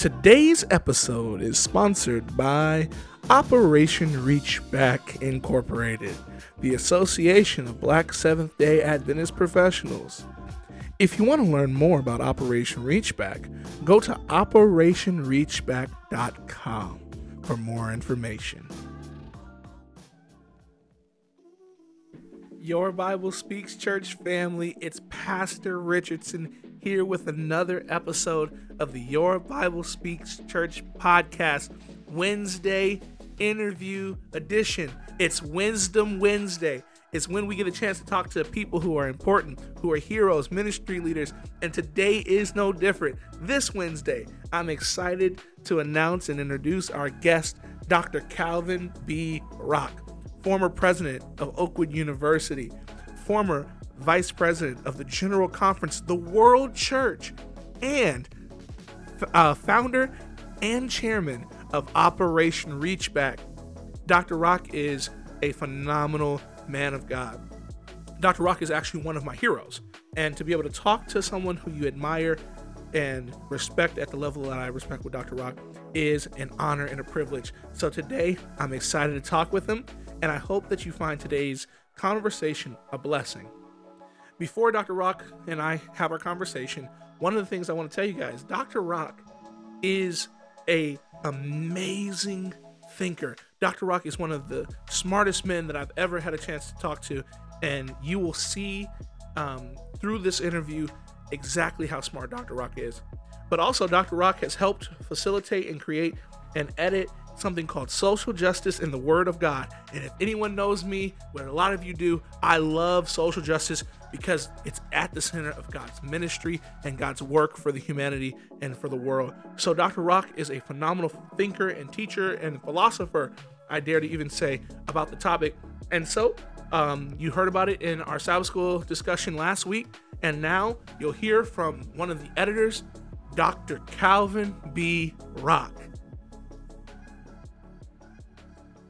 Today's episode is sponsored by Operation Reach Back Incorporated, the Association of Black Seventh day Adventist Professionals. If you want to learn more about Operation Reachback, go to operationreachback.com for more information. Your Bible Speaks Church family, it's Pastor Richardson here with another episode of the Your Bible Speaks Church podcast, Wednesday interview edition. It's Wisdom Wednesday. It's when we get a chance to talk to people who are important, who are heroes, ministry leaders, and today is no different. This Wednesday, I'm excited to announce and introduce our guest, Dr. Calvin B. Rock former president of Oakwood University, former vice president of the General Conference, the World Church, and uh, founder and chairman of Operation Reachback. Dr. Rock is a phenomenal man of God. Dr. Rock is actually one of my heroes. And to be able to talk to someone who you admire and respect at the level that I respect with Dr. Rock is an honor and a privilege. So today, I'm excited to talk with him and I hope that you find today's conversation a blessing. Before Dr. Rock and I have our conversation, one of the things I want to tell you guys, Dr. Rock is a amazing thinker. Dr. Rock is one of the smartest men that I've ever had a chance to talk to, and you will see um, through this interview exactly how smart Dr. Rock is. But also, Dr. Rock has helped facilitate and create and edit something called social justice in the Word of God. And if anyone knows me, what a lot of you do, I love social justice because it's at the center of God's ministry and God's work for the humanity and for the world. So, Dr. Rock is a phenomenal thinker and teacher and philosopher, I dare to even say, about the topic. And so, um, you heard about it in our Sabbath School discussion last week. And now you'll hear from one of the editors, Dr. Calvin B. Rock.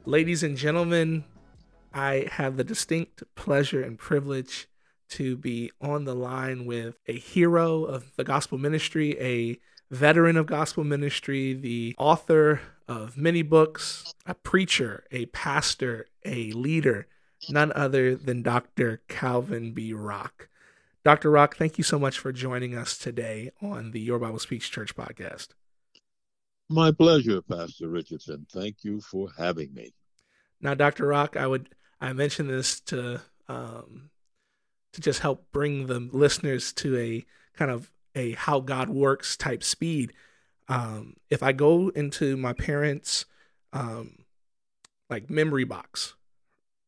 Ladies and gentlemen, I have the distinct pleasure and privilege to be on the line with a hero of the gospel ministry, a veteran of gospel ministry, the author of many books, a preacher, a pastor, a leader, none other than Dr. Calvin B. Rock. Dr. Rock, thank you so much for joining us today on the Your Bible Speaks Church podcast. My pleasure, Pastor Richardson. Thank you for having me. Now, Dr. Rock, I would I mentioned this to um, to just help bring the listeners to a kind of a how God works type speed. Um, if I go into my parents' um, like memory box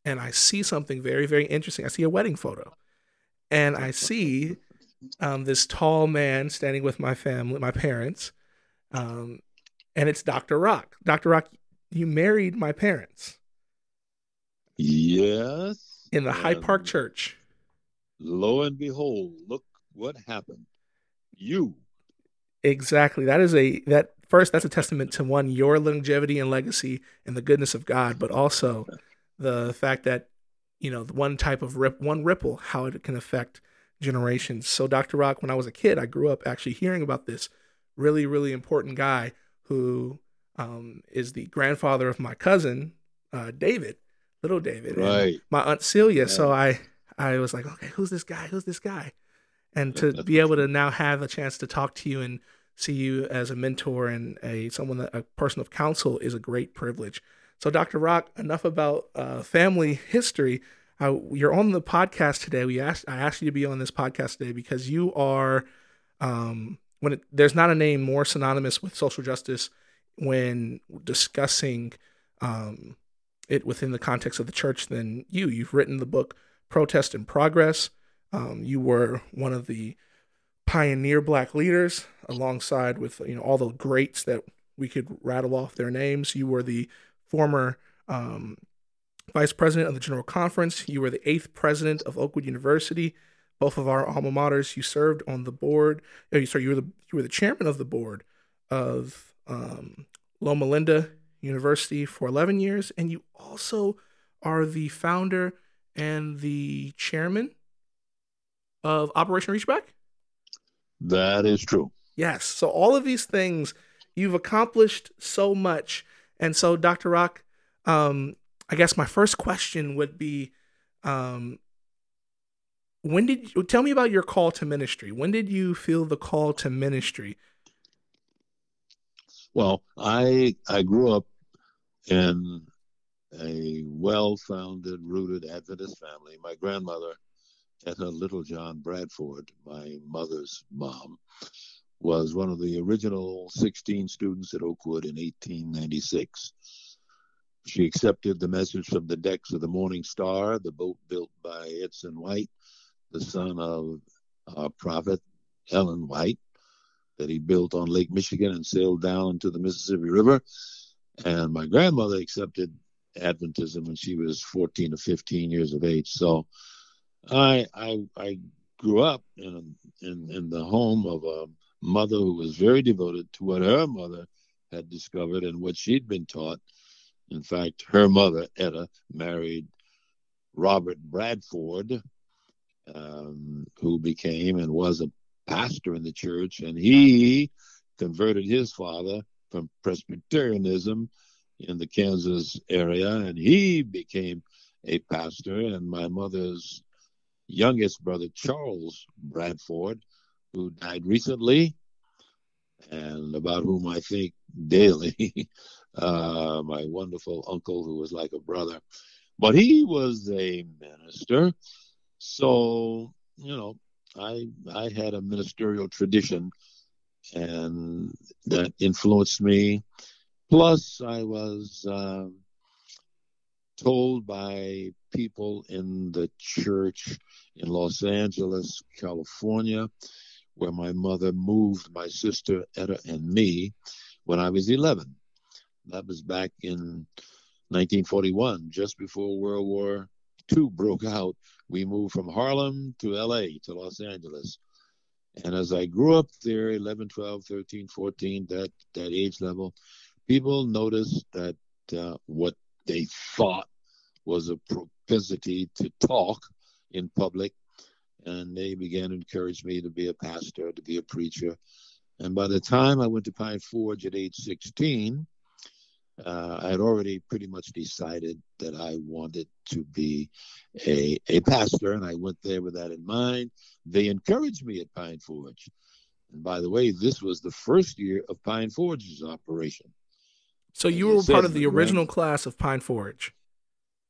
and I see something very very interesting, I see a wedding photo, and I see um, this tall man standing with my family, my parents, um, and it's Dr. Rock. Dr. Rock, you married my parents. Yes. In the Hyde Park Church. Lo and behold, look what happened. You. Exactly. That is a that first that's a testament to one your longevity and legacy and the goodness of God, but also the fact that you know one type of rip one ripple how it can affect generations. So Dr. Rock, when I was a kid, I grew up actually hearing about this really really important guy who um, is the grandfather of my cousin uh, David, little David, right? my aunt Celia. Yeah. So I I was like, okay, who's this guy? Who's this guy? And to be able to now have a chance to talk to you and see you as a mentor and a someone that a person of counsel is a great privilege. So, Dr. Rock, enough about uh, family history. Uh, you're on the podcast today. We asked I asked you to be on this podcast today because you are um, when it, there's not a name more synonymous with social justice when discussing um, it within the context of the church than you. You've written the book Protest in Progress. Um, you were one of the pioneer black leaders alongside with you know all the greats that we could rattle off their names. You were the former um, vice president of the General Conference. You were the eighth president of Oakwood University, both of our alma maters. You served on the board. Oh, sorry, you were the you were the chairman of the board of um, Loma Linda University for 11 years, and you also are the founder and the chairman of Operation Reachback. That is true. Yes. So all of these things you've accomplished so much. And so, Dr. Rock, um, I guess my first question would be, um, when did you tell me about your call to ministry? When did you feel the call to ministry? Well, I I grew up in a well-founded, rooted Adventist family. My grandmother, Etta Littlejohn Bradford, my mother's mom, was one of the original 16 students at Oakwood in 1896. She accepted the message from the decks of the Morning Star, the boat built by Edson White, the son of our prophet Ellen White, that he built on Lake Michigan and sailed down to the Mississippi River. And my grandmother accepted Adventism when she was 14 or 15 years of age. So I I, I grew up in, in in the home of a mother who was very devoted to what her mother had discovered and what she'd been taught. In fact, her mother, Etta, married Robert Bradford, um, who became and was a pastor in the church, and he converted his father from Presbyterianism in the Kansas area, and he became a pastor. And my mother's youngest brother, Charles Bradford, who died recently, and about whom I think daily, uh, my wonderful uncle, who was like a brother. But he was a minister. So, you know, I I had a ministerial tradition, and that influenced me. Plus, I was uh, told by people in the church in Los Angeles, California, where my mother moved my sister Etta and me when I was 11. That was back in 1941, just before World War II broke out we moved from Harlem to LA to Los Angeles. And as I grew up there, 11, 12, 13, 14, that, that age level, people noticed that uh, what they thought was a propensity to talk in public. And they began to encourage me to be a pastor, to be a preacher. And by the time I went to Pine Forge at age 16, uh, I had already pretty much decided that I wanted to be a, a pastor, and I went there with that in mind. They encouraged me at Pine Forge. And by the way, this was the first year of Pine Forge's operation. So you were part of the original class of Pine Forge.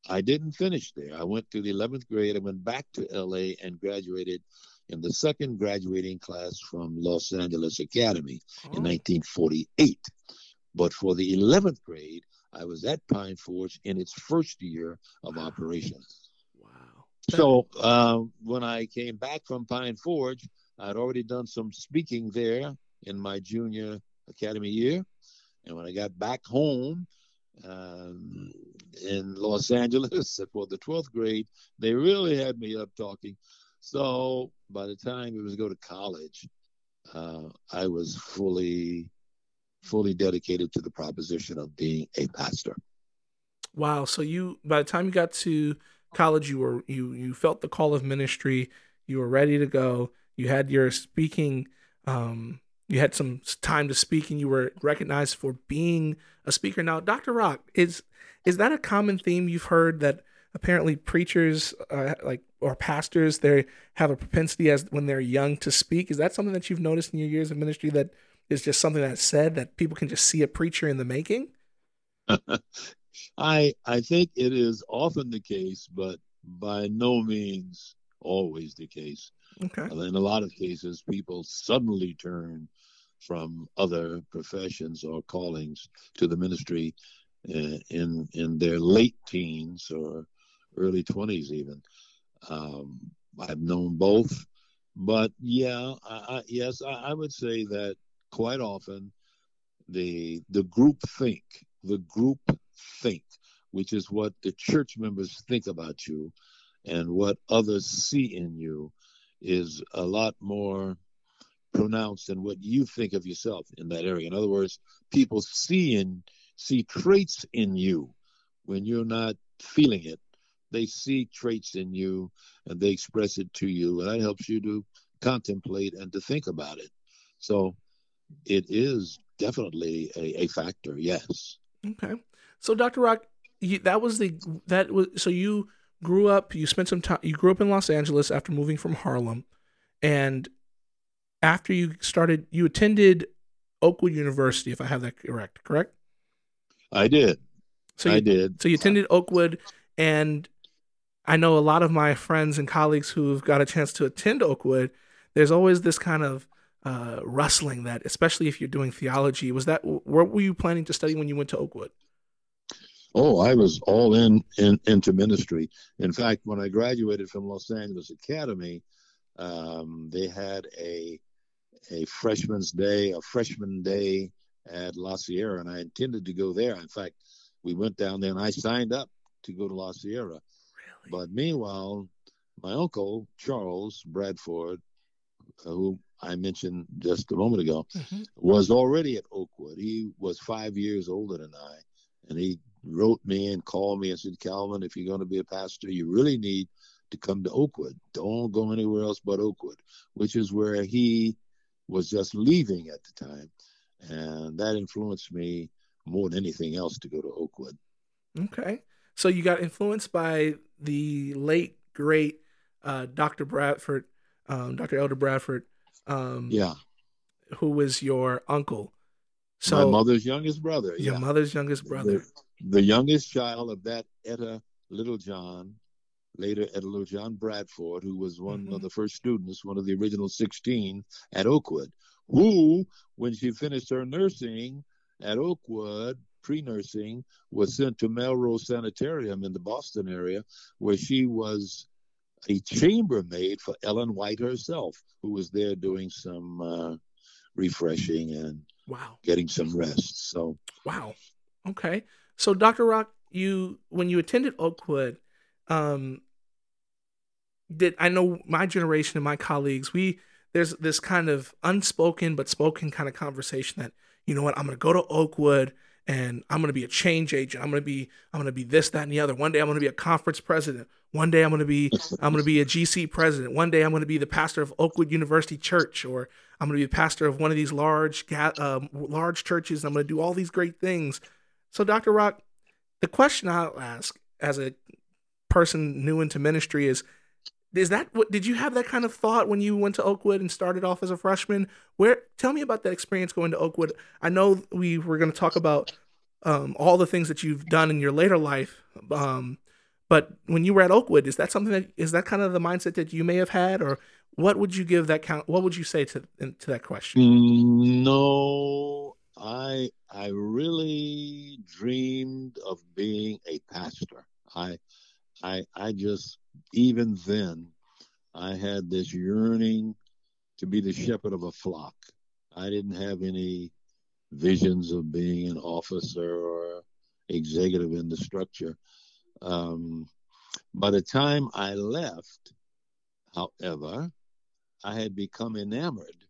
I didn't finish there. I went to the 11th grade. I went back to LA and graduated in the second graduating class from Los Angeles Academy oh. in 1948. But for the 11th grade, I was at Pine Forge in its first year of wow. operation. Wow. So uh, when I came back from Pine Forge, I'd already done some speaking there in my junior academy year. And when I got back home um, in Los Angeles for the 12th grade, they really had me up talking. So by the time it was go to college, uh, I was fully fully dedicated to the proposition of being a pastor. Wow. So you by the time you got to college you were you you felt the call of ministry, you were ready to go. You had your speaking um you had some time to speak and you were recognized for being a speaker. Now, Dr. Rock, is is that a common theme you've heard that apparently preachers uh, like or pastors they have a propensity as when they're young to speak? Is that something that you've noticed in your years of ministry that is just something that's said that people can just see a preacher in the making? I I think it is often the case, but by no means always the case. Okay. In a lot of cases, people suddenly turn from other professions or callings to the ministry uh, in in their late teens or early twenties, even. Um, I've known both, but yeah, I, I, yes, I, I would say that quite often the the group think, the group think, which is what the church members think about you and what others see in you is a lot more pronounced than what you think of yourself in that area. In other words, people see in see traits in you when you're not feeling it. They see traits in you and they express it to you, and that helps you to contemplate and to think about it. So it is definitely a, a factor. Yes. Okay. So, Dr. Rock, you, that was the that was so you grew up. You spent some time. You grew up in Los Angeles after moving from Harlem, and after you started, you attended Oakwood University, if I have that correct. Correct. I did. So you, I did. So you attended Oakwood, and I know a lot of my friends and colleagues who've got a chance to attend Oakwood. There's always this kind of uh, rustling that, especially if you're doing theology. Was that what were you planning to study when you went to Oakwood? Oh, I was all in, in into ministry. In fact, when I graduated from Los Angeles Academy, um, they had a a freshman's day, a freshman day at La Sierra, and I intended to go there. In fact, we went down there, and I signed up to go to La Sierra. Really? But meanwhile, my uncle Charles Bradford, who I mentioned just a moment ago, mm-hmm. was already at Oakwood. He was five years older than I, and he wrote me and called me and said, Calvin, if you're going to be a pastor, you really need to come to Oakwood. Don't go anywhere else but Oakwood, which is where he was just leaving at the time. And that influenced me more than anything else to go to Oakwood. Okay. So you got influenced by the late, great uh, Dr. Bradford, um, Dr. Elder Bradford. Um, yeah. Who was your uncle? So my mother's youngest brother. Your yeah. mother's youngest brother. The, the, youngest child of that Etta Littlejohn, later Etta Littlejohn Bradford, who was one mm-hmm. of the first students, one of the original 16 at Oakwood, who, when she finished her nursing at Oakwood, pre-nursing, was sent to Melrose Sanitarium in the Boston area, where she was a chambermaid for Ellen White herself, who was there doing some uh, refreshing and wow, getting some rest. So wow, okay. So Dr. Rock, you when you attended Oakwood, um, did I know my generation and my colleagues we there's this kind of unspoken but spoken kind of conversation that you know what I'm going to go to Oakwood and I'm going to be a change agent. I'm going to be I'm going to be this that and the other. One day I'm going to be a conference president. One day I'm going to be I'm going to be a GC president. One day I'm going to be the pastor of Oakwood University Church or I'm going to be the pastor of one of these large um, large churches. I'm going to do all these great things. So Dr. Rock, the question I'll ask as a person new into ministry is is that what did you have that kind of thought when you went to Oakwood and started off as a freshman? Where tell me about that experience going to Oakwood. I know we were going to talk about um, all the things that you've done in your later life, um, but when you were at Oakwood, is that something that is that kind of the mindset that you may have had, or what would you give that count? What would you say to to that question? Mm, no, I I really dreamed of being a pastor. I I I just even then, I had this yearning to be the shepherd of a flock. I didn't have any visions of being an officer or executive in the structure. Um, by the time I left, however, I had become enamored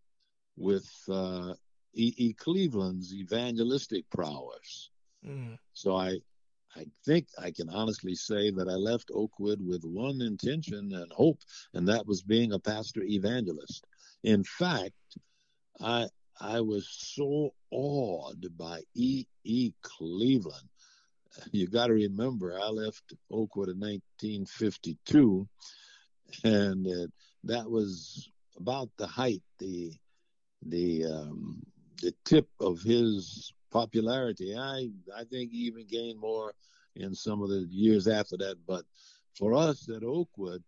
with uh, E. E. Cleveland's evangelistic prowess. Mm. So I I think I can honestly say that I left Oakwood with one intention and hope, and that was being a pastor evangelist. In fact, I I was so awed by E. E. Cleveland. You got to remember, I left Oakwood in 1952, and uh, that was about the height, the the um, the tip of his popularity. I I think he even gained more in some of the years after that. But for us at Oakwood,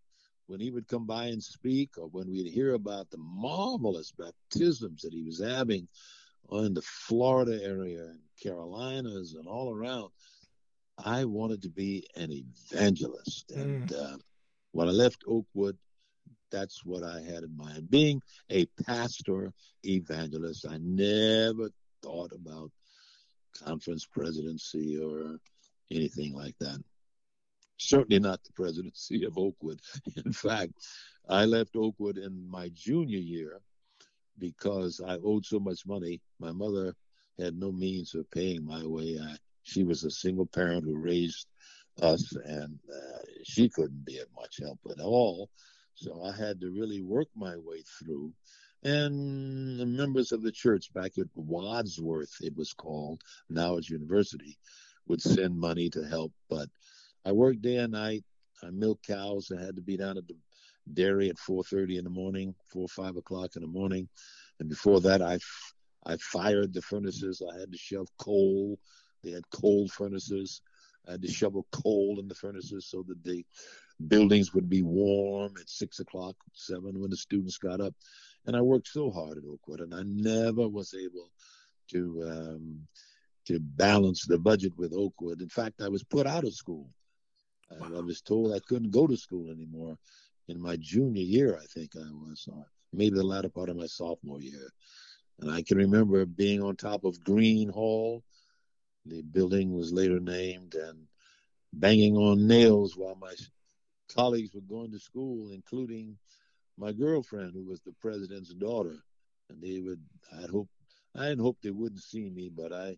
when he would come by and speak, or when we'd hear about the marvelous baptisms that he was having in the Florida area and Carolinas and all around, I wanted to be an evangelist. Mm. And uh, when I left Oakwood, that's what I had in mind. Being a pastor evangelist, I never thought about conference presidency or anything like that. Certainly not the presidency of Oakwood. In fact, I left Oakwood in my junior year because I owed so much money. My mother had no means of paying my way. I, she was a single parent who raised us, and uh, she couldn't be of much help at all. So I had to really work my way through. And the members of the church back at Wadsworth, it was called, now it's university, would send money to help. But I worked day and night. I milked cows. I had to be down at the dairy at 4:30 in the morning, four or five o'clock in the morning, and before that, I I fired the furnaces. I had to shove coal. They had coal furnaces. I had to shovel coal in the furnaces so that the buildings would be warm at six o'clock, seven when the students got up. And I worked so hard at Oakwood, and I never was able to um, to balance the budget with Oakwood. In fact, I was put out of school. Wow. I, was told I couldn't go to school anymore in my junior year. I think I was, or maybe the latter part of my sophomore year. And I can remember being on top of Green Hall. The building was later named, and banging on nails while my colleagues were going to school, including my girlfriend, who was the president's daughter. And they would, I'd hope, I had hoped they wouldn't see me, but I,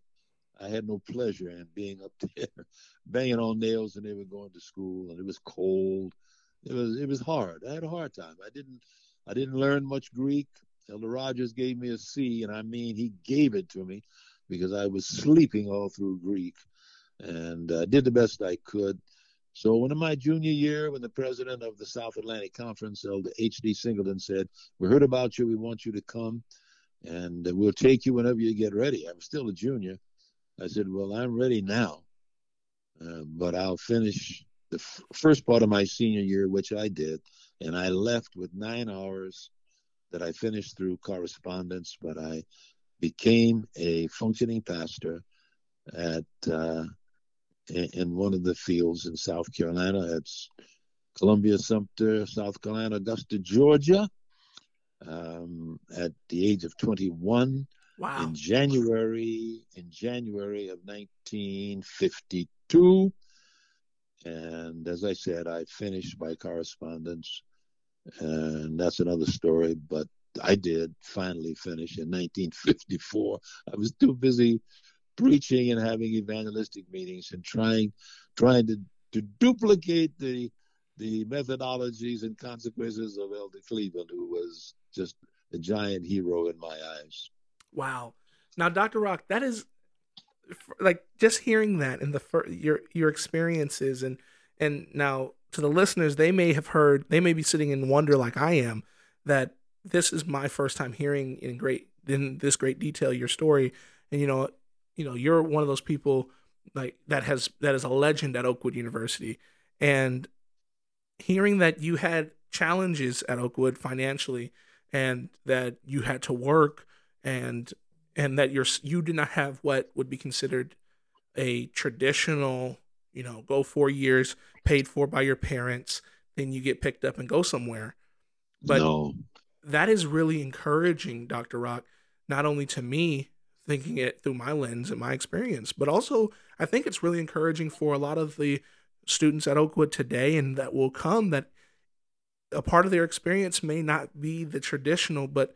I had no pleasure in being up there, banging on nails, and they were going to school, and it was cold. It was, it was hard. I had a hard time. I didn't, I didn't learn much Greek. Elder Rogers gave me a C, and I mean, he gave it to me because I was sleeping all through Greek, and uh, did the best I could. So, when in my junior year, when the president of the South Atlantic Conference, Elder H.D. Singleton, said, "We heard about you. We want you to come, and we'll take you whenever you get ready." I was still a junior. I said, "Well, I'm ready now, uh, but I'll finish the f- first part of my senior year, which I did, and I left with nine hours that I finished through correspondence, but I became a functioning pastor at uh, in one of the fields in South Carolina. It's Columbia, Sumter, South Carolina, Augusta, Georgia. Um, at the age of 21, wow. in January in January of 1952, and as I said, I finished by correspondence and that's another story. But I did finally finish in 1954. I was too busy preaching and having evangelistic meetings and trying trying to, to duplicate the the methodologies and consequences of Elder Cleveland, who was just a giant hero in my eyes. Wow. Now, Dr. Rock, that is like just hearing that and the your your experiences and and now to the listeners, they may have heard, they may be sitting in wonder like I am that this is my first time hearing in great in this great detail your story, and you know, you know, you're one of those people like that has that is a legend at Oakwood University, and hearing that you had challenges at Oakwood financially, and that you had to work, and and that you're you did not have what would be considered a traditional you know, go four years, paid for by your parents, then you get picked up and go somewhere. But no. that is really encouraging, Dr. Rock, not only to me thinking it through my lens and my experience, but also I think it's really encouraging for a lot of the students at Oakwood today and that will come that a part of their experience may not be the traditional, but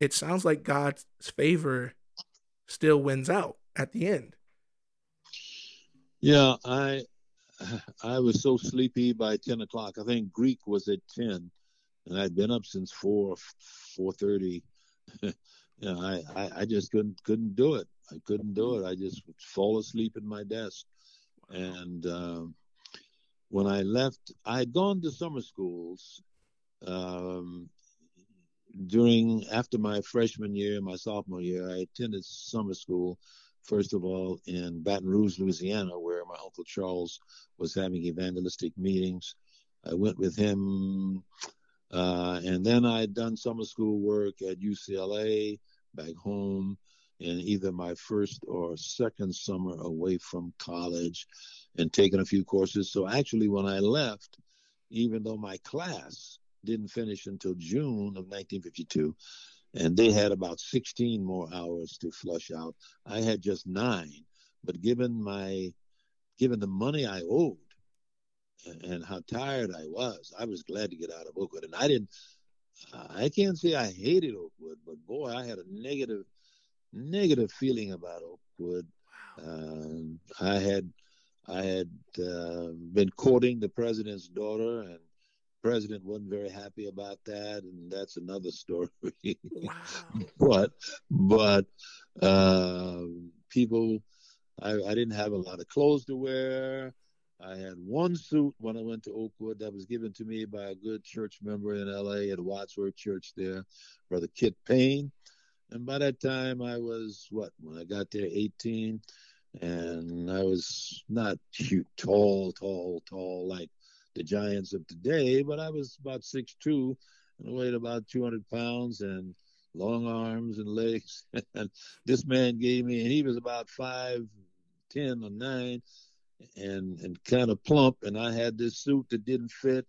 it sounds like God's favor still wins out at the end. Yeah, I I was so sleepy by ten o'clock. I think Greek was at ten, and I'd been up since four four thirty. you know, I, I I just couldn't couldn't do it. I couldn't do it. I just would fall asleep in my desk. And um, when I left, I had gone to summer schools um, during after my freshman year, and my sophomore year. I attended summer school first of all in Baton Rouge, Louisiana, where my uncle Charles was having evangelistic meetings. I went with him, uh, and then I had done summer school work at UCLA back home in either my first or second summer away from college and taken a few courses. So actually, when I left, even though my class didn't finish until June of 1952, and they had about 16 more hours to flush out. I had just nine, but given my, given the money I owed, and how tired I was, I was glad to get out of Oakwood. And I didn't, I can't say I hated Oakwood, but boy, I had a negative, negative feeling about Oakwood. Um, I had, I had uh, been courting the president's daughter, and president wasn't very happy about that, and that's another story. Wow. but but uh, people, I, I didn't have a lot of clothes to wear. I had one suit when I went to Oakwood that was given to me by a good church member in LA at Wadsworth Church there, Brother Kit Payne. And by that time, I was what? When I got there, 18, and I was not tall, tall, tall like the giants of today, but I was about six two and weighed about 200 pounds and long arms and legs. and this man gave me, and he was about five, ten or nine, and and kind of plump. And I had this suit that didn't fit.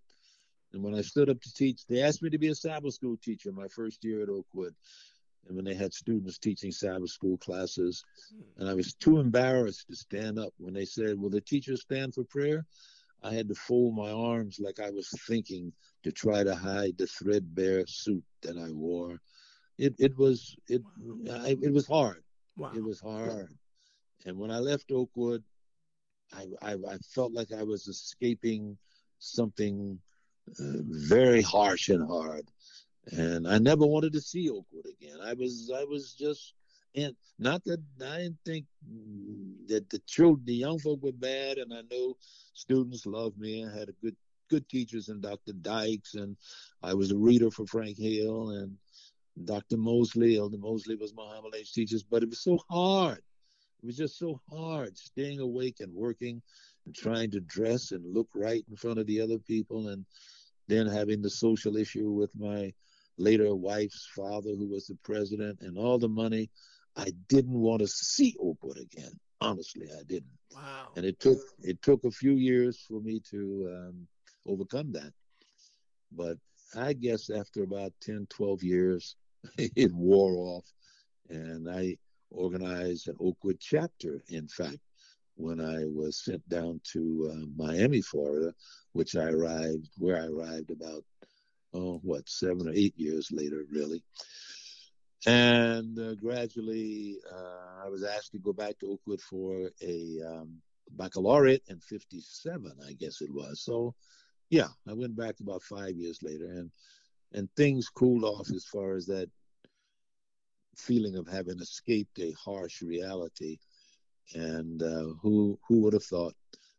And when I stood up to teach, they asked me to be a Sabbath school teacher my first year at Oakwood. And when they had students teaching Sabbath school classes, and I was too embarrassed to stand up when they said, Will the teacher stand for prayer? I had to fold my arms like I was thinking to try to hide the threadbare suit that I wore. It it was it I, it was hard. Wow. It was hard. And when I left Oakwood, I I, I felt like I was escaping something uh, very harsh and hard. And I never wanted to see Oakwood again. I was I was just and not that I didn't think that the children, the young folk were bad, and I know students loved me. I had a good good teachers and Dr. Dykes, and I was a reader for Frank Hill and Dr. Mosley. Elder Mosley was my homilage teachers, but it was so hard. It was just so hard staying awake and working and trying to dress and look right in front of the other people, and then having the social issue with my later wife's father, who was the president, and all the money. I didn't want to see Oakwood again. Honestly, I didn't. Wow. And it took it took a few years for me to um, overcome that. But I guess after about 10, 12 years, it wore off, and I organized an Oakwood chapter. In fact, when I was sent down to uh, Miami, Florida, which I arrived where I arrived about oh what seven or eight years later, really. And uh, gradually, uh, I was asked to go back to Oakwood for a um, baccalaureate in 57, I guess it was. So, yeah, I went back about five years later, and and things cooled off as far as that feeling of having escaped a harsh reality. And uh, who who would have thought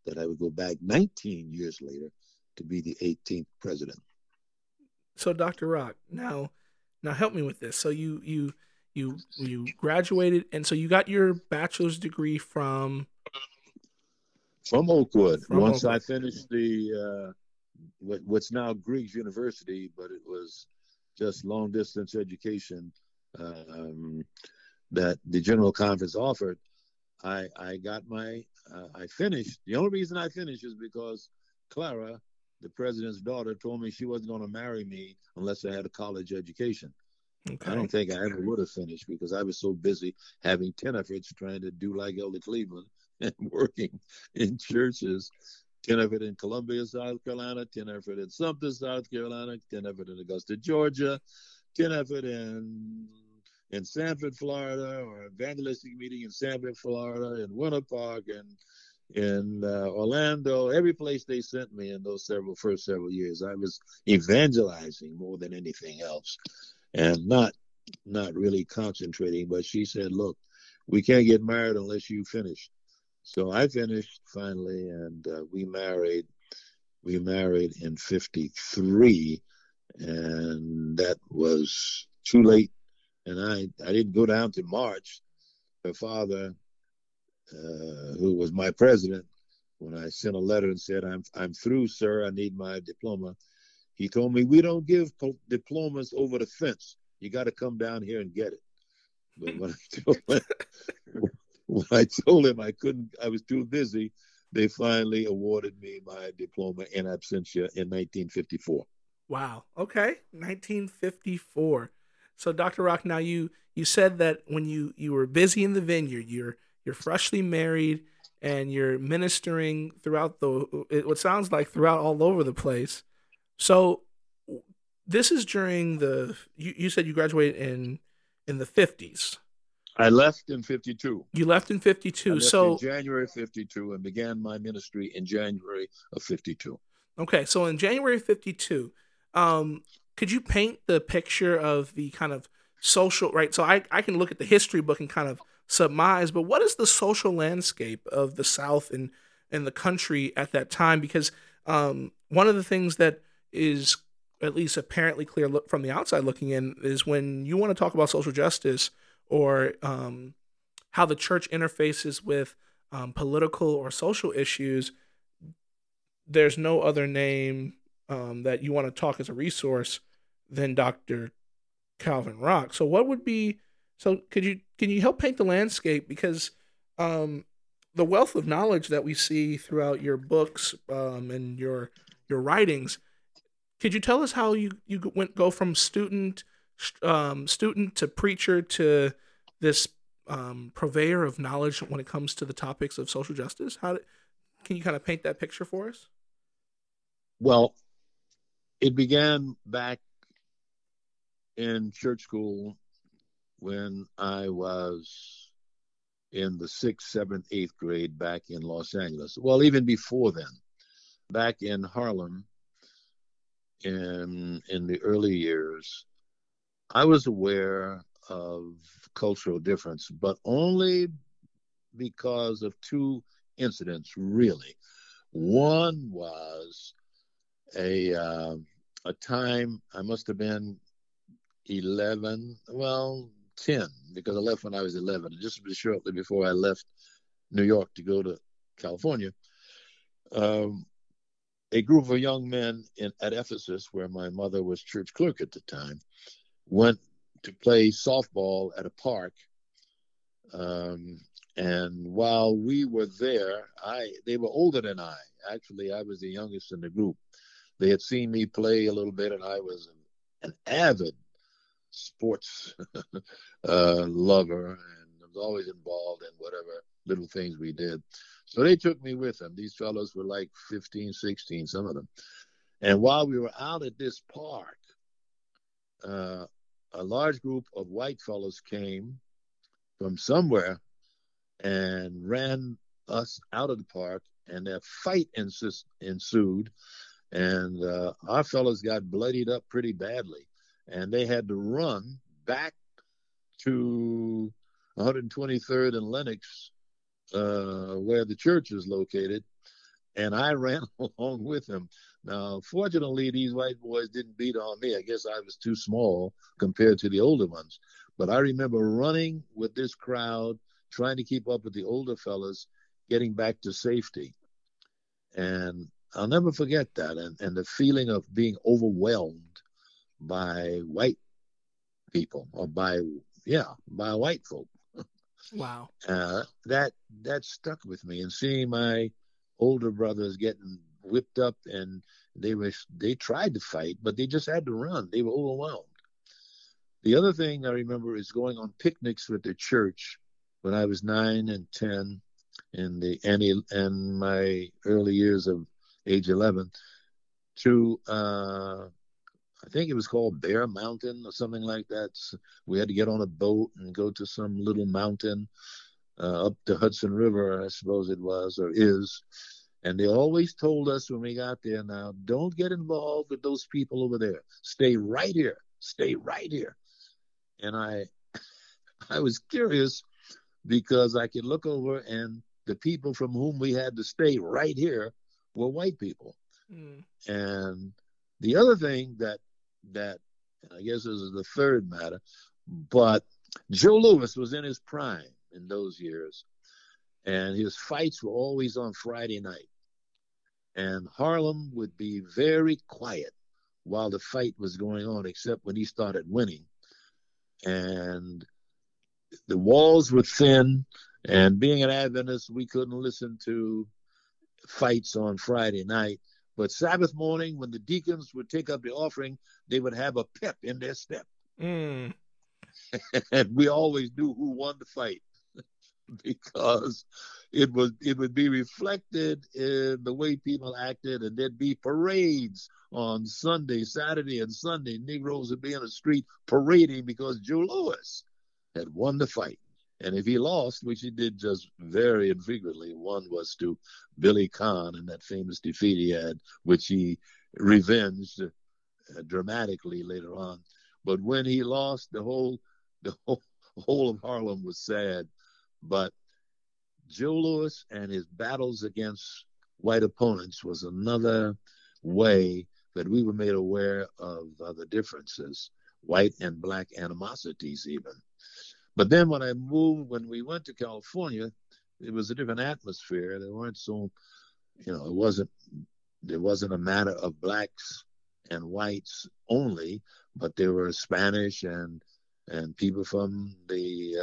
that I would go back 19 years later to be the 18th president? So, Dr. Rock, now now help me with this. So you you you you graduated, and so you got your bachelor's degree from from Oakwood. From Once Oakwood. I finished the uh, what, what's now Griggs University, but it was just long distance education um, that the General Conference offered. I I got my uh, I finished. The only reason I finished is because Clara, the president's daughter, told me she wasn't going to marry me unless I had a college education. okay. I don't think I ever would have finished because I was so busy having tent efforts trying to do like Elder Cleveland and working in churches. Tent effort in Columbia, South Carolina, Tent effort in Sumter, South Carolina, Tent effort in Augusta, Georgia, Tent effort in in Sanford, Florida, or evangelistic meeting in Sanford, Florida, in Winter Park, and in uh, Orlando, every place they sent me in those several first several years, I was evangelizing more than anything else, and not not really concentrating. But she said, "Look, we can't get married unless you finish." So I finished finally, and uh, we married. We married in '53, and that was too late. And I I didn't go down to March. Her father uh, who was my president, when I sent a letter and said, "I'm I'm through, sir. I need my diploma," he told me, "We don't give diplomas over the fence. You got to come down here and get it." But when I told when I told him I couldn't, I was too busy. They finally awarded me my diploma in absentia in 1954. Wow. Okay. 1954. So Dr. Rock, now you you said that when you you were busy in the vineyard, you're you're freshly married and you're ministering throughout the it, what sounds like throughout all over the place. So this is during the you, you said you graduated in in the 50s. I left in 52. You left in I 52. left So in January 52 and began my ministry in January of 52. Okay, so in January 52, um, could you paint the picture of the kind of social, right? So I, I can look at the history book and kind of surmise, but what is the social landscape of the South and, and the country at that time? Because um, one of the things that is at least apparently clear look from the outside looking in is when you want to talk about social justice or um, how the church interfaces with um, political or social issues, there's no other name um, that you want to talk as a resource than Dr. Calvin Rock. So, what would be so? Could you can you help paint the landscape because um, the wealth of knowledge that we see throughout your books um, and your your writings? Could you tell us how you you went go from student um, student to preacher to this um, purveyor of knowledge when it comes to the topics of social justice? How can you kind of paint that picture for us? Well, it began back in church school when I was in the sixth, seventh, eighth grade back in Los Angeles. Well, even before then, back in Harlem, in in the early years, I was aware of cultural difference, but only because of two incidents, really. One was a uh, a time I must have been 11, well, 10, because I left when I was 11, just shortly before I left New York to go to California. Um, a group of young men in, at Ephesus, where my mother was church clerk at the time, went to play softball at a park. Um, and while we were there, I they were older than I. Actually, I was the youngest in the group. They had seen me play a little bit, and I was an, an avid sports uh, lover and was always involved in whatever little things we did. So they took me with them. These fellows were like 15, 16, some of them. And while we were out at this park, uh, a large group of white fellows came from somewhere and ran us out of the park, and a fight ensued. And uh, our fellows got bloodied up pretty badly and they had to run back to 123rd and Lenox, uh, where the church is located, and I ran along with them. Now, fortunately, these white boys didn't beat on me. I guess I was too small compared to the older ones. But I remember running with this crowd, trying to keep up with the older fellas, getting back to safety. And I'll never forget that. And, and the feeling of being overwhelmed by white people or by yeah by white folk. Wow. Uh, that that stuck with me and seeing my older brothers getting whipped up and they were they tried to fight but they just had to run. They were overwhelmed. The other thing i remember is going on picnics with the church when i was nine and ten in the and, and my early years of age 11 to uh, I think it was called Bear Mountain or something like that. So we had to get on a boat and go to some little mountain uh, up the Hudson River, I suppose it was or is. And they always told us when we got there, now don't get involved with those people over there. Stay right here. Stay right here. And I, I was curious because I could look over and the people from whom we had to stay right here were white people. Mm. And the other thing that that I guess this is the third matter, but Joe Louis was in his prime in those years, and his fights were always on Friday night. And Harlem would be very quiet while the fight was going on, except when he started winning. And the walls were thin, and being an Adventist, we couldn't listen to fights on Friday night. But Sabbath morning, when the deacons would take up the offering, they would have a pep in their step. Mm. and we always knew who won the fight because it was it would be reflected in the way people acted, and there'd be parades on Sunday, Saturday, and Sunday. Negroes would be in the street parading because Joe Louis had won the fight. And if he lost, which he did just very infrequently, one was to Billy Conn in that famous defeat he had, which he revenged uh, dramatically later on. But when he lost, the whole the whole, whole of Harlem was sad. But Joe Louis and his battles against white opponents was another way that we were made aware of uh, the differences, white and black animosities, even. But then when I moved, when we went to California, it was a different atmosphere. There weren't so, you know, it wasn't, there wasn't a matter of blacks and whites only, but there were Spanish and and people from the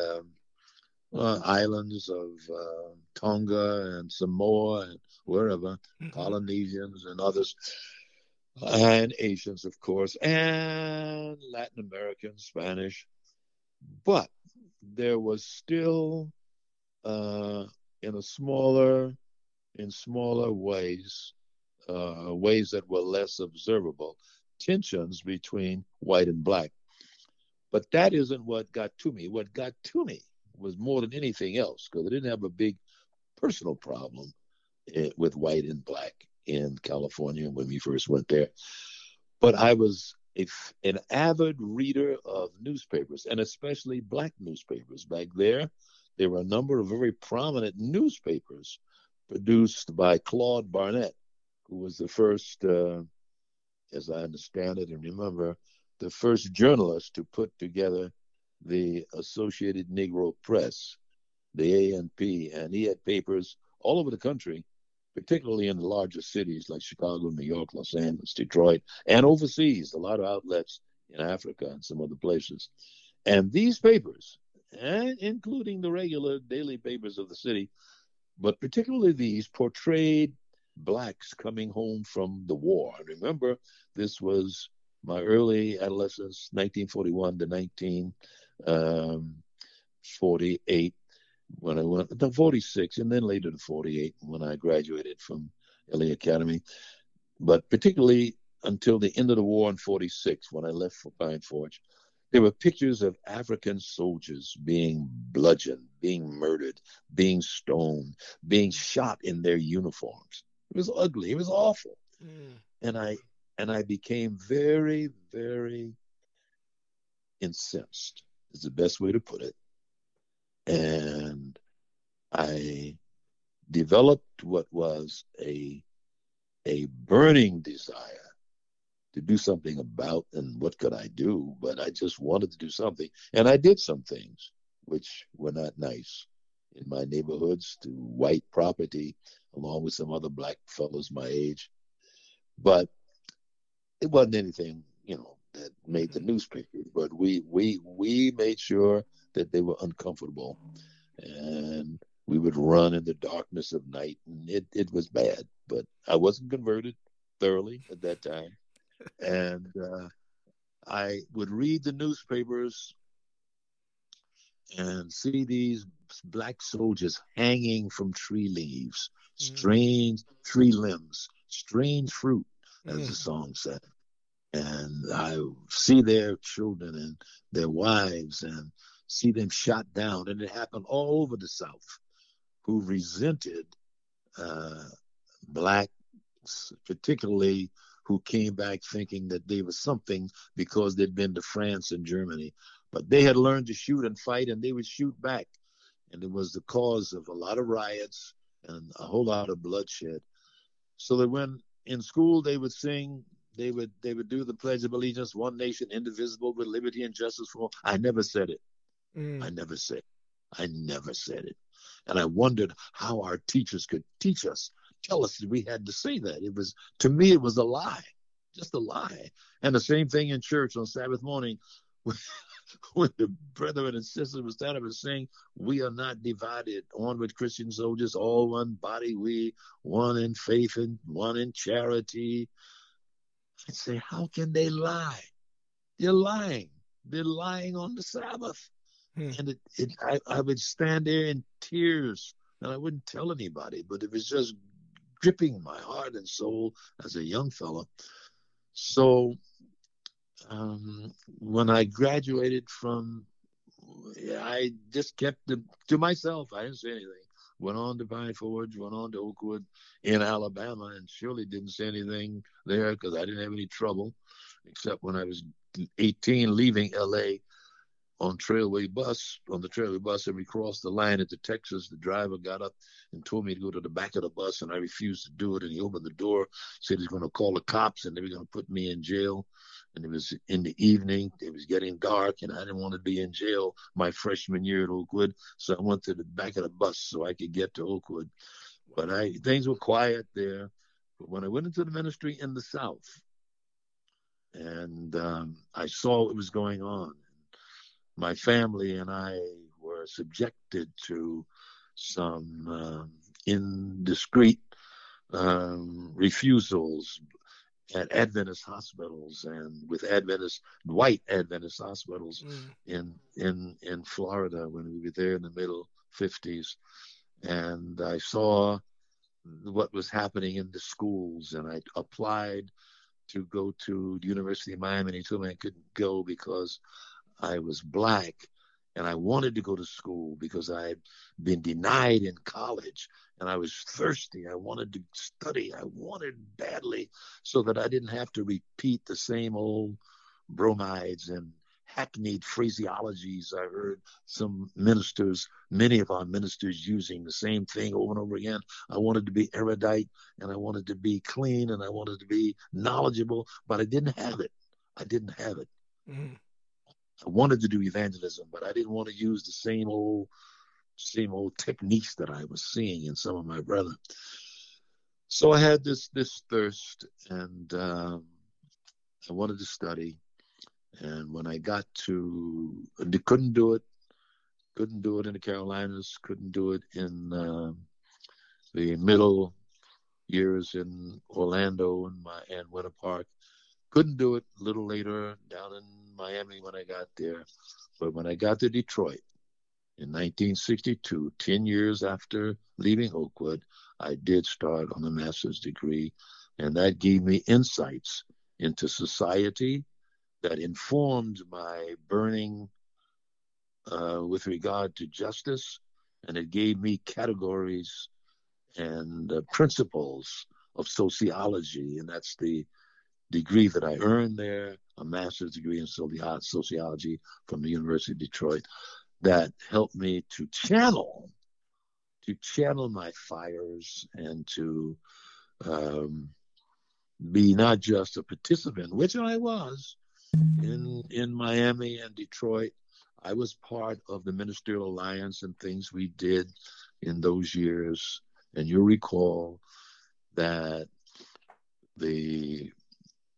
uh, uh, islands of uh, Tonga and Samoa and wherever, mm-hmm. Polynesians and others, and Asians, of course, and Latin American, Spanish. But there was still, uh, in a smaller, in smaller ways, uh, ways that were less observable, tensions between white and black. But that isn't what got to me. What got to me was more than anything else because I didn't have a big personal problem eh, with white and black in California when we first went there. But I was an avid reader of newspapers and especially black newspapers. Back there, there were a number of very prominent newspapers produced by Claude Barnett, who was the first, uh, as I understand it and remember, the first journalist to put together the Associated Negro Press, the ANP, and he had papers all over the country, particularly in the larger cities like Chicago, New York, Los Angeles, Detroit, and overseas, a lot of outlets in Africa and some other places. And these papers, and including the regular daily papers of the city, but particularly these portrayed blacks coming home from the war. Remember, this was my early adolescence, 1941 to 1948, um, when I went to 46, and then later to 48 when I graduated from LA Academy. But particularly until the end of the war in 46, when I left for Pine Forge, there were pictures of African soldiers being bludgeoned, being murdered, being stoned, being shot in their uniforms. It was ugly. It was awful. Mm. And I and I became very, very incensed, is the best way to put it. And I developed what was a, a burning desire to do something about and what could I do, but I just wanted to do something. And I did some things which were not nice in my neighborhoods to white property along with some other black fellows my age. But it wasn't anything, you know, that made the mm-hmm. newspapers, but we we we made sure that they were uncomfortable, and we would run in the darkness of night, and it it was bad. But I wasn't converted thoroughly at that time, and uh, I would read the newspapers and see these black soldiers hanging from tree leaves, mm. strange tree limbs, strange fruit, as mm. the song said. And I see their children and their wives and see them shot down. And it happened all over the South who resented uh, blacks, particularly who came back thinking that they were something because they'd been to France and Germany. But they had learned to shoot and fight, and they would shoot back. And it was the cause of a lot of riots and a whole lot of bloodshed. So that when in school they would sing they would they would do the pledge of allegiance one nation indivisible with liberty and justice for all i never said it mm. i never said it. i never said it and i wondered how our teachers could teach us tell us that we had to say that it was to me it was a lie just a lie and the same thing in church on sabbath morning when the brethren and sisters would stand up and sing, We are not divided, onward Christian soldiers, all one body, we, one in faith and one in charity. I'd say, How can they lie? They're lying. They're lying on the Sabbath. Hmm. And it, it I, I would stand there in tears and I wouldn't tell anybody, but it was just gripping my heart and soul as a young fellow. So um, when I graduated from I just kept them to myself. I didn't say anything. Went on to Pine Forge, went on to Oakwood in Alabama, and surely didn't say anything there because I didn't have any trouble, except when I was 18 leaving LA on Trailway bus, on the Trailway bus, and we crossed the line into Texas. The driver got up and told me to go to the back of the bus, and I refused to do it. And he opened the door, said he's going to call the cops, and they were going to put me in jail. And it was in the evening. It was getting dark, and I didn't want to be in jail my freshman year at Oakwood, so I went to the back of the bus so I could get to Oakwood. But I things were quiet there. But when I went into the ministry in the South, and um, I saw what was going on. My family and I were subjected to some um, indiscreet um, refusals at Adventist hospitals and with Adventist white Adventist hospitals mm. in in in Florida when we were there in the middle 50s, and I saw what was happening in the schools, and I applied to go to the University of Miami, and he told me I couldn't go because I was black and I wanted to go to school because I had been denied in college and I was thirsty. I wanted to study. I wanted badly so that I didn't have to repeat the same old bromides and hackneyed phraseologies. I heard some ministers, many of our ministers, using the same thing over and over again. I wanted to be erudite and I wanted to be clean and I wanted to be knowledgeable, but I didn't have it. I didn't have it. Mm-hmm. I wanted to do evangelism, but I didn't want to use the same old same old techniques that I was seeing in some of my brethren. So I had this this thirst, and um, I wanted to study. And when I got to, couldn't do it. Couldn't do it in the Carolinas. Couldn't do it in uh, the middle years in Orlando and my and Winter Park. Couldn't do it a little later down in Miami when I got there. But when I got to Detroit in 1962, 10 years after leaving Oakwood, I did start on a master's degree. And that gave me insights into society that informed my burning uh, with regard to justice. And it gave me categories and uh, principles of sociology. And that's the degree that I earned there, a master's degree in sociology from the University of Detroit, that helped me to channel, to channel my fires and to um, be not just a participant, which I was in in Miami and Detroit. I was part of the Ministerial Alliance and things we did in those years. And you'll recall that the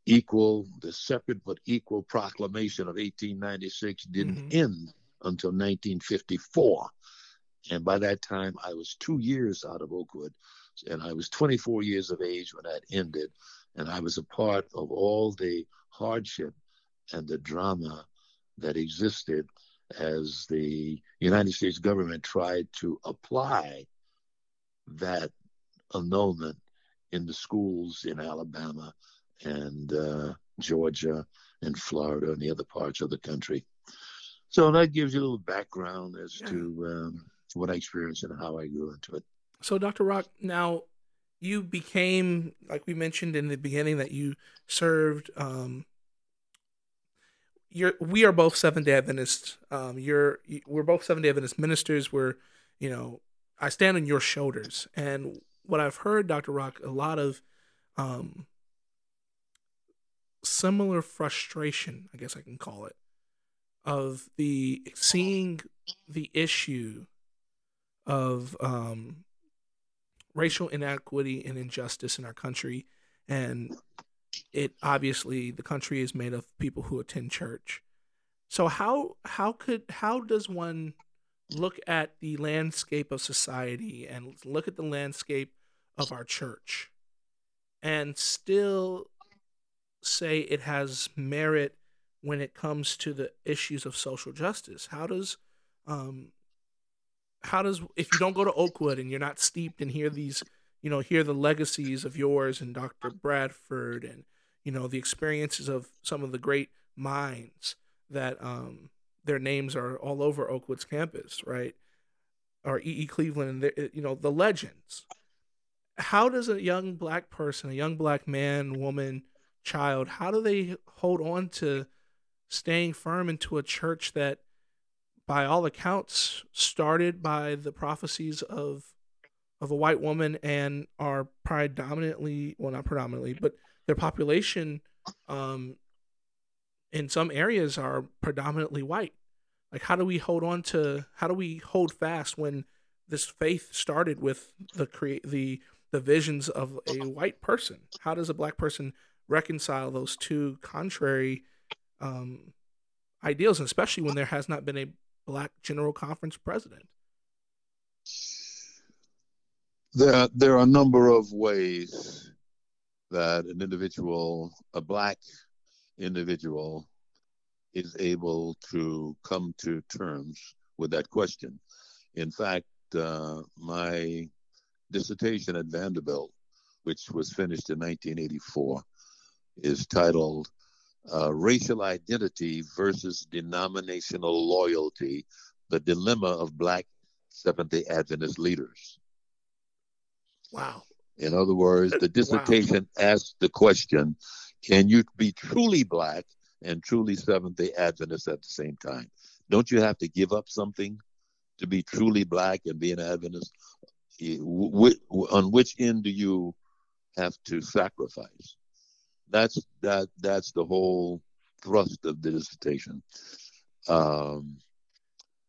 equal, the separate but equal proclamation of 1896 didn't mm-hmm. end until 1954. And by that time, I was two years out of Oakwood, and I was 24 years of age when that ended. And I was a part of all the hardship and the drama that existed as the United States government tried to apply that annulment in the schools in Alabama and uh, Georgia and Florida and the other parts of the country. So that gives you a little background as yeah. to um, what I experienced and how I grew into it. So, Dr. Rock, now you became, like we mentioned in the beginning, that you served. Um, you're, we are both Seventh Day Adventists. Um, you're, we're both Seventh Day Adventist ministers. We're, you know, I stand on your shoulders, and what I've heard, Dr. Rock, a lot of um, similar frustration, I guess I can call it, of the seeing the issue of um, racial inequity and injustice in our country, and it obviously the country is made of people who attend church. So how how could how does one look at the landscape of society and look at the landscape of our church and still say it has merit when it comes to the issues of social justice? How does um, how does if you don't go to Oakwood and you're not steeped and hear these, you know, hear the legacies of yours and Dr. Bradford and you know the experiences of some of the great minds that um, their names are all over Oakwood's campus, right? Or E. E. Cleveland, and you know the legends. How does a young black person, a young black man, woman, child, how do they hold on to staying firm into a church that, by all accounts, started by the prophecies of of a white woman and are predominantly, well, not predominantly, but their population um, in some areas are predominantly white. Like, how do we hold on to? How do we hold fast when this faith started with the create the the visions of a white person? How does a black person reconcile those two contrary um, ideals, especially when there has not been a black general conference president? There, there are a number of ways that an individual, a black individual, is able to come to terms with that question. In fact, uh, my dissertation at Vanderbilt, which was finished in 1984, is titled uh, Racial Identity versus Denominational Loyalty The Dilemma of Black Seventh day Adventist Leaders. Wow. In other words, the dissertation wow. asks the question can you be truly black and truly Seventh day Adventist at the same time? Don't you have to give up something to be truly black and be an Adventist? On which end do you have to sacrifice? That's that. That's the whole thrust of the dissertation. Um,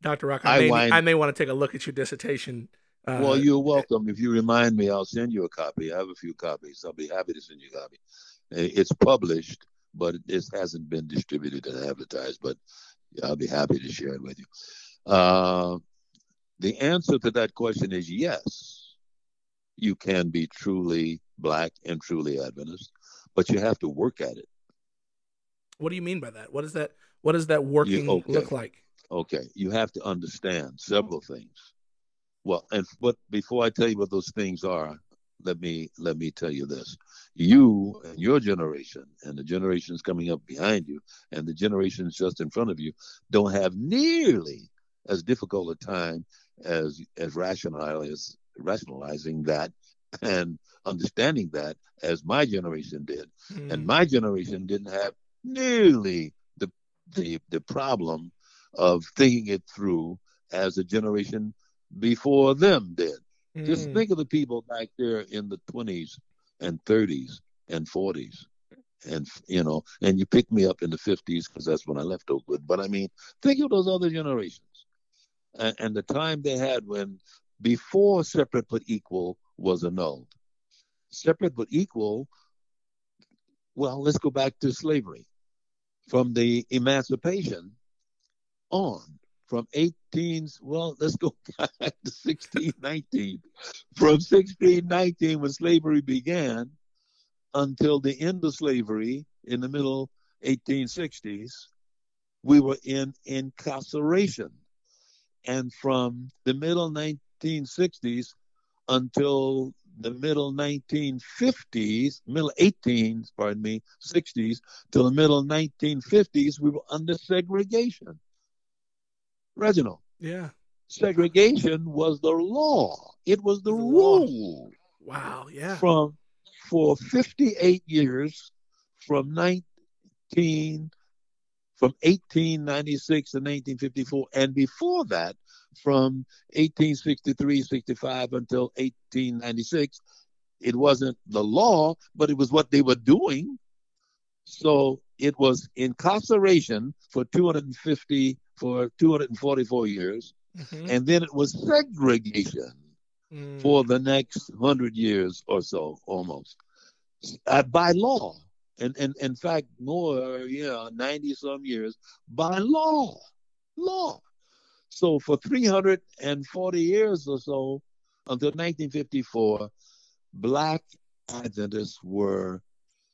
Dr. Rock, I, I may, wind, I may want to take a look at your dissertation uh, well, you're welcome. If you remind me, I'll send you a copy. I have a few copies. I'll be happy to send you a copy. It's published, but it hasn't been distributed and advertised. But I'll be happy to share it with you. Uh, the answer to that question is yes. You can be truly black and truly Adventist, but you have to work at it. What do you mean by that? What is that? What does that working you, okay. look like? Okay, you have to understand several things well, and but before I tell you what those things are, let me let me tell you this: you and your generation, and the generations coming up behind you, and the generations just in front of you, don't have nearly as difficult a time as as rationalizing rationalizing that and understanding that as my generation did, mm. and my generation didn't have nearly the the the problem of thinking it through as a generation before them did. Mm. Just think of the people back there in the 20s and 30s and 40s. And, you know, and you picked me up in the 50s because that's when I left Oakwood. But I mean, think of those other generations and, and the time they had when before separate but equal was annulled. Separate but equal, well, let's go back to slavery. From the emancipation on, from 18, well, let's go back to 1619. From 1619, when slavery began, until the end of slavery in the middle 1860s, we were in incarceration. And from the middle 1960s until the middle 1950s, middle 18s, pardon me, 60s, till the middle 1950s, we were under segregation. Reginald. Yeah. Segregation was the law. It was the, the rule. Wow. Yeah. From for 58 years, from 19 from 1896 to 1954, and before that, from 1863, 65 until 1896, it wasn't the law, but it was what they were doing. So it was incarceration for 250 for 244 years, mm-hmm. and then it was segregation mm. for the next hundred years or so, almost uh, by law. And, and in fact, more, yeah, 90 some years by law. Law. So for 340 years or so, until 1954, Black Adventists were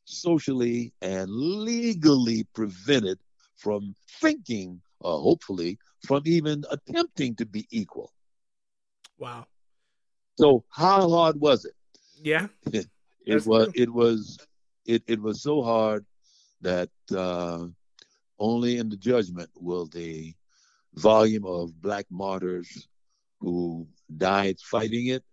socially and legally prevented from thinking uh, hopefully, from even attempting to be equal. Wow. So how hard was it? Yeah. it was true. it was it, it was so hard that uh, only in the judgment will the volume of black martyrs who died fighting it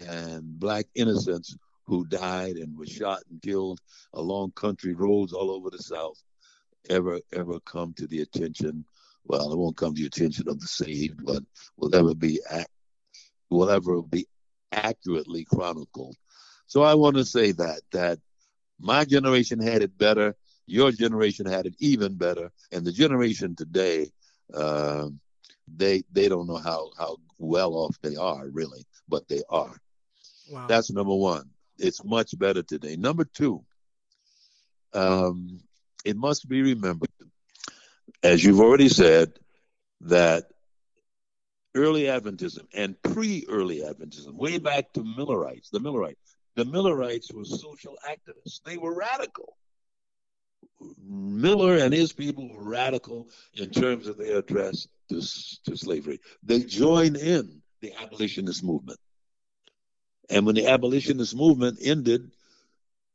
and black innocents who died and were shot and killed along country roads all over the South ever ever come to the attention. Well, it won't come to the attention of the saved, but will ever be will ever be accurately chronicled. So I want to say that that my generation had it better. Your generation had it even better, and the generation today, uh, they they don't know how how well off they are really, but they are. Wow. That's number one. It's much better today. Number two, um, it must be remembered, as you've already said, that early Adventism and pre-early Adventism, way back to Millerites, the Millerites, the Millerites were social activists. They were radical. Miller and his people were radical in terms of their address to, to slavery. They joined in the abolitionist movement. And when the abolitionist movement ended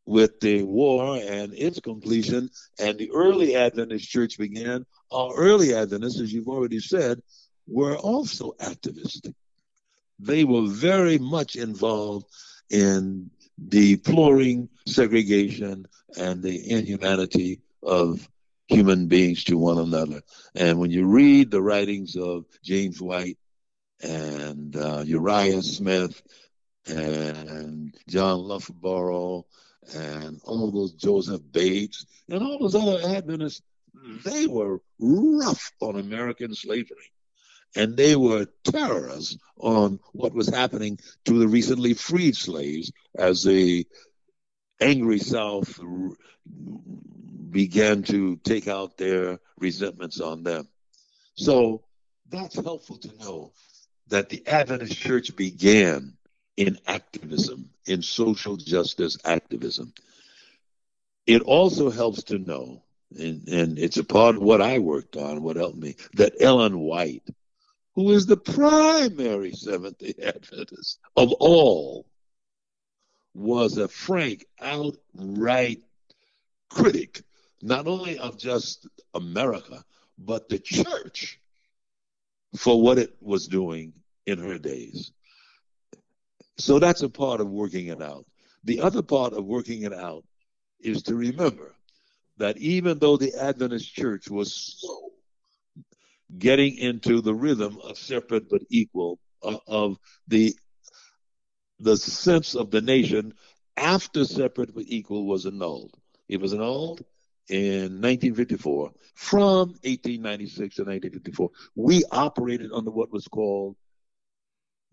with the war and its completion, and the early Adventist church began, our early Adventists, as you've already said, were also activists. They were very much involved in deploring segregation and the inhumanity of human beings to one another. And when you read the writings of James White and uh, Uriah Smith and John Loughborough and all those Joseph Bates and all those other Adventists, they were rough on American slavery. And they were terrorists on what was happening to the recently freed slaves as the angry South began to take out their resentments on them. So that's helpful to know that the Adventist church began in activism, in social justice activism. It also helps to know, and, and it's a part of what I worked on, what helped me, that Ellen White, who is the primary Seventh day Adventist of all, was a frank, outright critic, not only of just America, but the church for what it was doing in her days. So that's a part of working it out. The other part of working it out is to remember that even though the Adventist church was slow getting into the rhythm of separate but equal, uh, of the the sense of the nation after separate but equal was annulled. It was annulled in 1954. From 1896 to 1954, we operated under what was called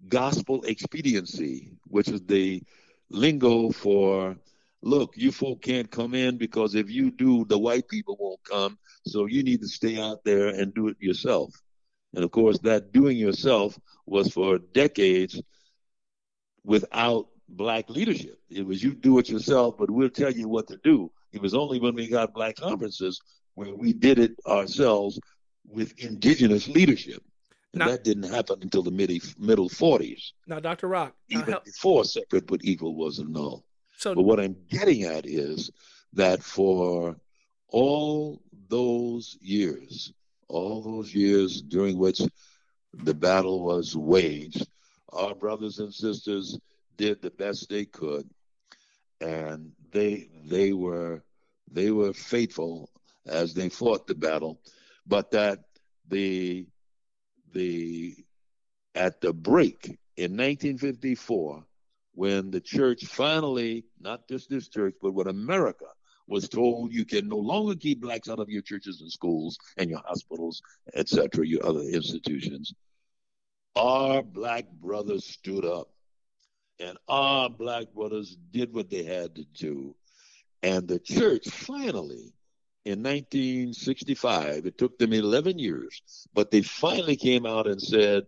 gospel expediency, which is the lingo for look, you folk can't come in because if you do, the white people won't come. So you need to stay out there and do it yourself. And of course, that doing yourself was for decades without black leadership. It was you do it yourself, but we'll tell you what to do. It was only when we got black conferences where we did it ourselves with indigenous leadership. And now, that didn't happen until the mid, middle 40s. Now, Dr. Rock. Even before separate but equal was a null. So, but what I'm getting at is that for all those years, all those years during which the battle was waged, our brothers and sisters did the best they could, and they they were they were faithful as they fought the battle, but that the the at the break in 1954 when the church finally not just this church but what america was told you can no longer keep blacks out of your churches and schools and your hospitals etc your other institutions our black brothers stood up and our black brothers did what they had to do and the church finally in 1965. It took them 11 years, but they finally came out and said,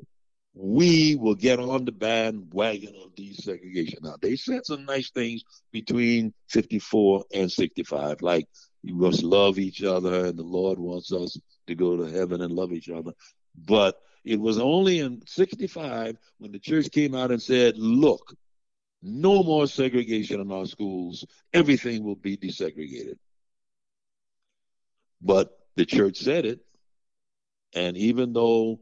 we will get on the bandwagon of desegregation. Now, they said some nice things between 54 and 65, like you must love each other and the Lord wants us to go to heaven and love each other. But it was only in 65 when the church came out and said, look, no more segregation in our schools. Everything will be desegregated. But the church said it. And even though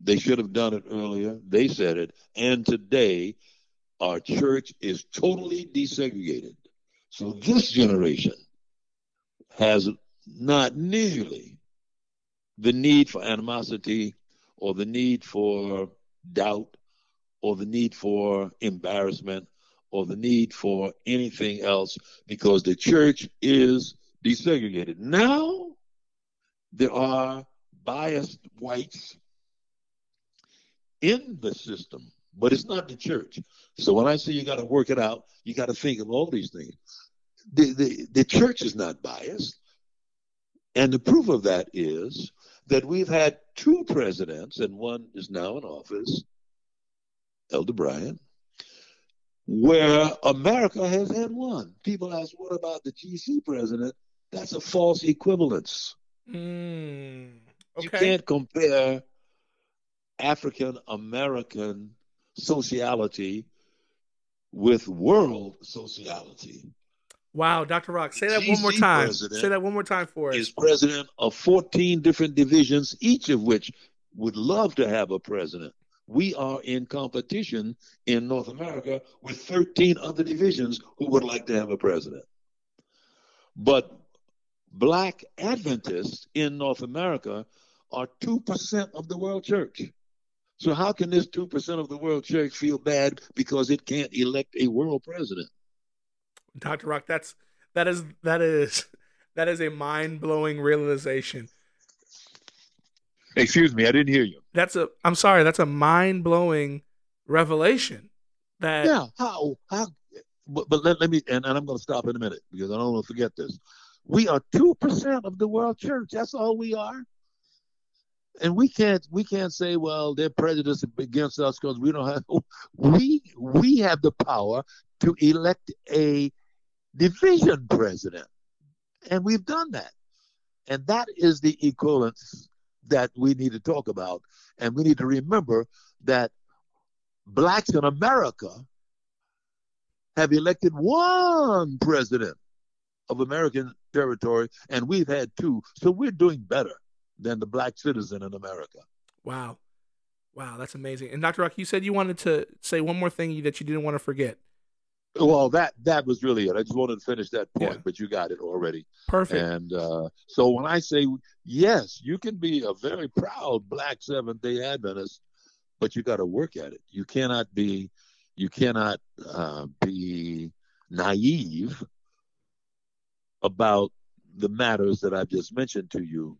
they should have done it earlier, they said it. And today, our church is totally desegregated. So this generation has not nearly the need for animosity or the need for doubt or the need for embarrassment or the need for anything else because the church is desegregated. Now there are biased whites in the system, but it's not the church. So when I say you got to work it out, you got to think of all these things. The, the, the church is not biased. And the proof of that is that we've had two presidents, and one is now in office, Elder Bryant, where America has had one. People ask, what about the GC president? That's a false equivalence. Mm, okay. You can't compare African American sociality with world sociality. Wow, Dr. Rock, say that GC one more time. Say that one more time for us. Is president of 14 different divisions, each of which would love to have a president. We are in competition in North America with 13 other divisions who would like to have a president. But black Adventists in North America are 2% of the world church. So how can this 2% of the world church feel bad because it can't elect a world president? Dr. Rock, that's that is that is that is a mind-blowing realization. Excuse me, I didn't hear you. That's a I'm sorry, that's a mind-blowing revelation. That Yeah, how how but, but let, let me and, and I'm going to stop in a minute because I don't want to forget this. We are 2% of the world church. That's all we are and we can't we can't say well they're prejudiced against us because we don't have we we have the power to elect a division president and we've done that and that is the equivalence that we need to talk about and we need to remember that blacks in america have elected one president of american territory and we've had two so we're doing better than the black citizen in America. Wow. Wow, that's amazing. And Dr. Rock, you said you wanted to say one more thing that you didn't want to forget. Well, that that was really it. I just wanted to finish that point, yeah. but you got it already. Perfect. And uh, so when I say yes, you can be a very proud Black Seventh Day Adventist, but you got to work at it. You cannot be, you cannot uh, be naive about the matters that I've just mentioned to you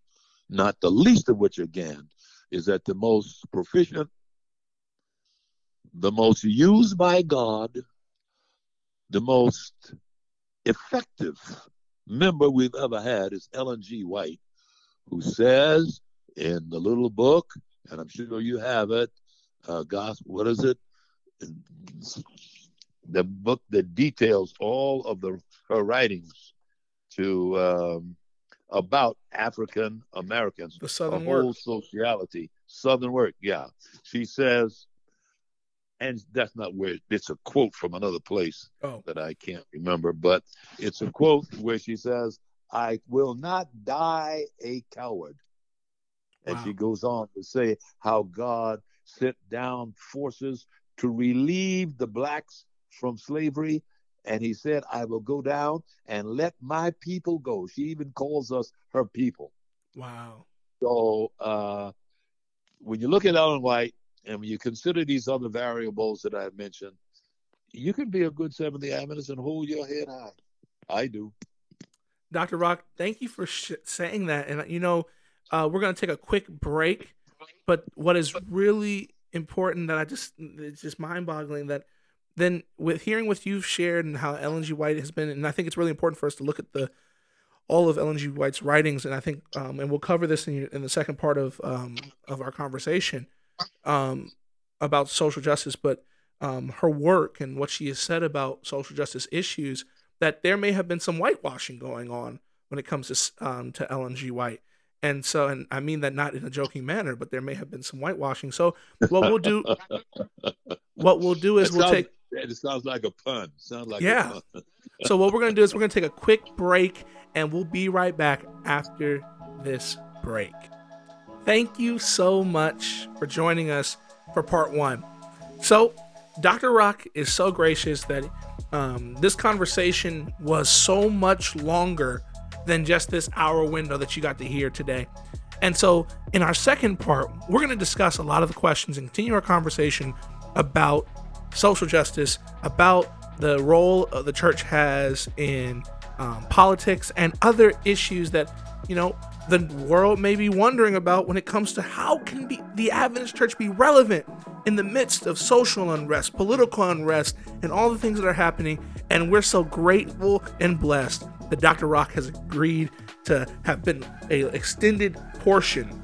not the least of which, again, is that the most proficient, the most used by God, the most effective member we've ever had is Ellen G. White, who says in the little book, and I'm sure you have it, uh, gospel, what is it? The book that details all of the her writings to um, about African Americans, the Southern whole work. sociality, Southern work. Yeah, she says, and that's not where it's a quote from another place oh. that I can't remember, but it's a quote where she says, "I will not die a coward," and wow. she goes on to say how God sent down forces to relieve the blacks from slavery and he said, I will go down and let my people go. She even calls us her people. Wow. So uh, when you look at Ellen White and when you consider these other variables that I've mentioned, you can be a good Seventh day Adventist and hold your head high. I do. Dr. Rock, thank you for sh- saying that. And, you know, uh, we're going to take a quick break. But what is really important that I just, it's just mind boggling that then with hearing what you've shared and how Ellen G. White has been, and I think it's really important for us to look at the all of Ellen G. White's writings, and I think, um, and we'll cover this in, in the second part of um, of our conversation um, about social justice, but um, her work and what she has said about social justice issues, that there may have been some whitewashing going on when it comes to um, to Ellen G. White. And so, and I mean that not in a joking manner, but there may have been some whitewashing. So, what we'll do, what we'll do is we'll take it sounds like a pun. Sounds like yeah. so what we're gonna do is we're gonna take a quick break, and we'll be right back after this break. Thank you so much for joining us for part one. So, Dr. Rock is so gracious that um, this conversation was so much longer than just this hour window that you got to hear today. And so, in our second part, we're going to discuss a lot of the questions and continue our conversation about social justice, about the role the church has in um, politics, and other issues that, you know, the world may be wondering about when it comes to how can be, the Adventist church be relevant in the midst of social unrest, political unrest, and all the things that are happening. And we're so grateful and blessed that Dr. Rock has agreed to have been a extended portion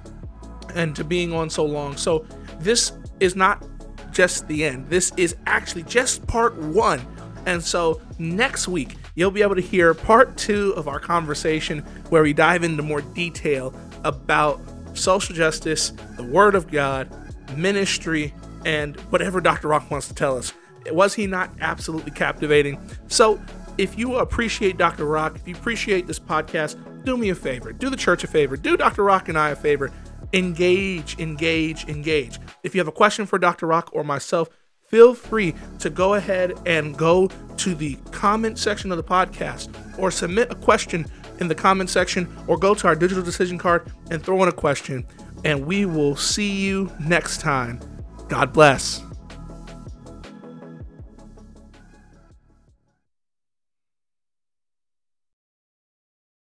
and to being on so long. So this is not just the end. This is actually just part one. And so next week, you'll be able to hear part two of our conversation where we dive into more detail about social justice, the Word of God, ministry, and whatever Dr. Rock wants to tell us. Was he not absolutely captivating? So, if you appreciate Dr. Rock, if you appreciate this podcast, do me a favor. Do the church a favor. Do Dr. Rock and I a favor. Engage, engage, engage. If you have a question for Dr. Rock or myself, feel free to go ahead and go to the comment section of the podcast or submit a question in the comment section or go to our digital decision card and throw in a question. And we will see you next time. God bless.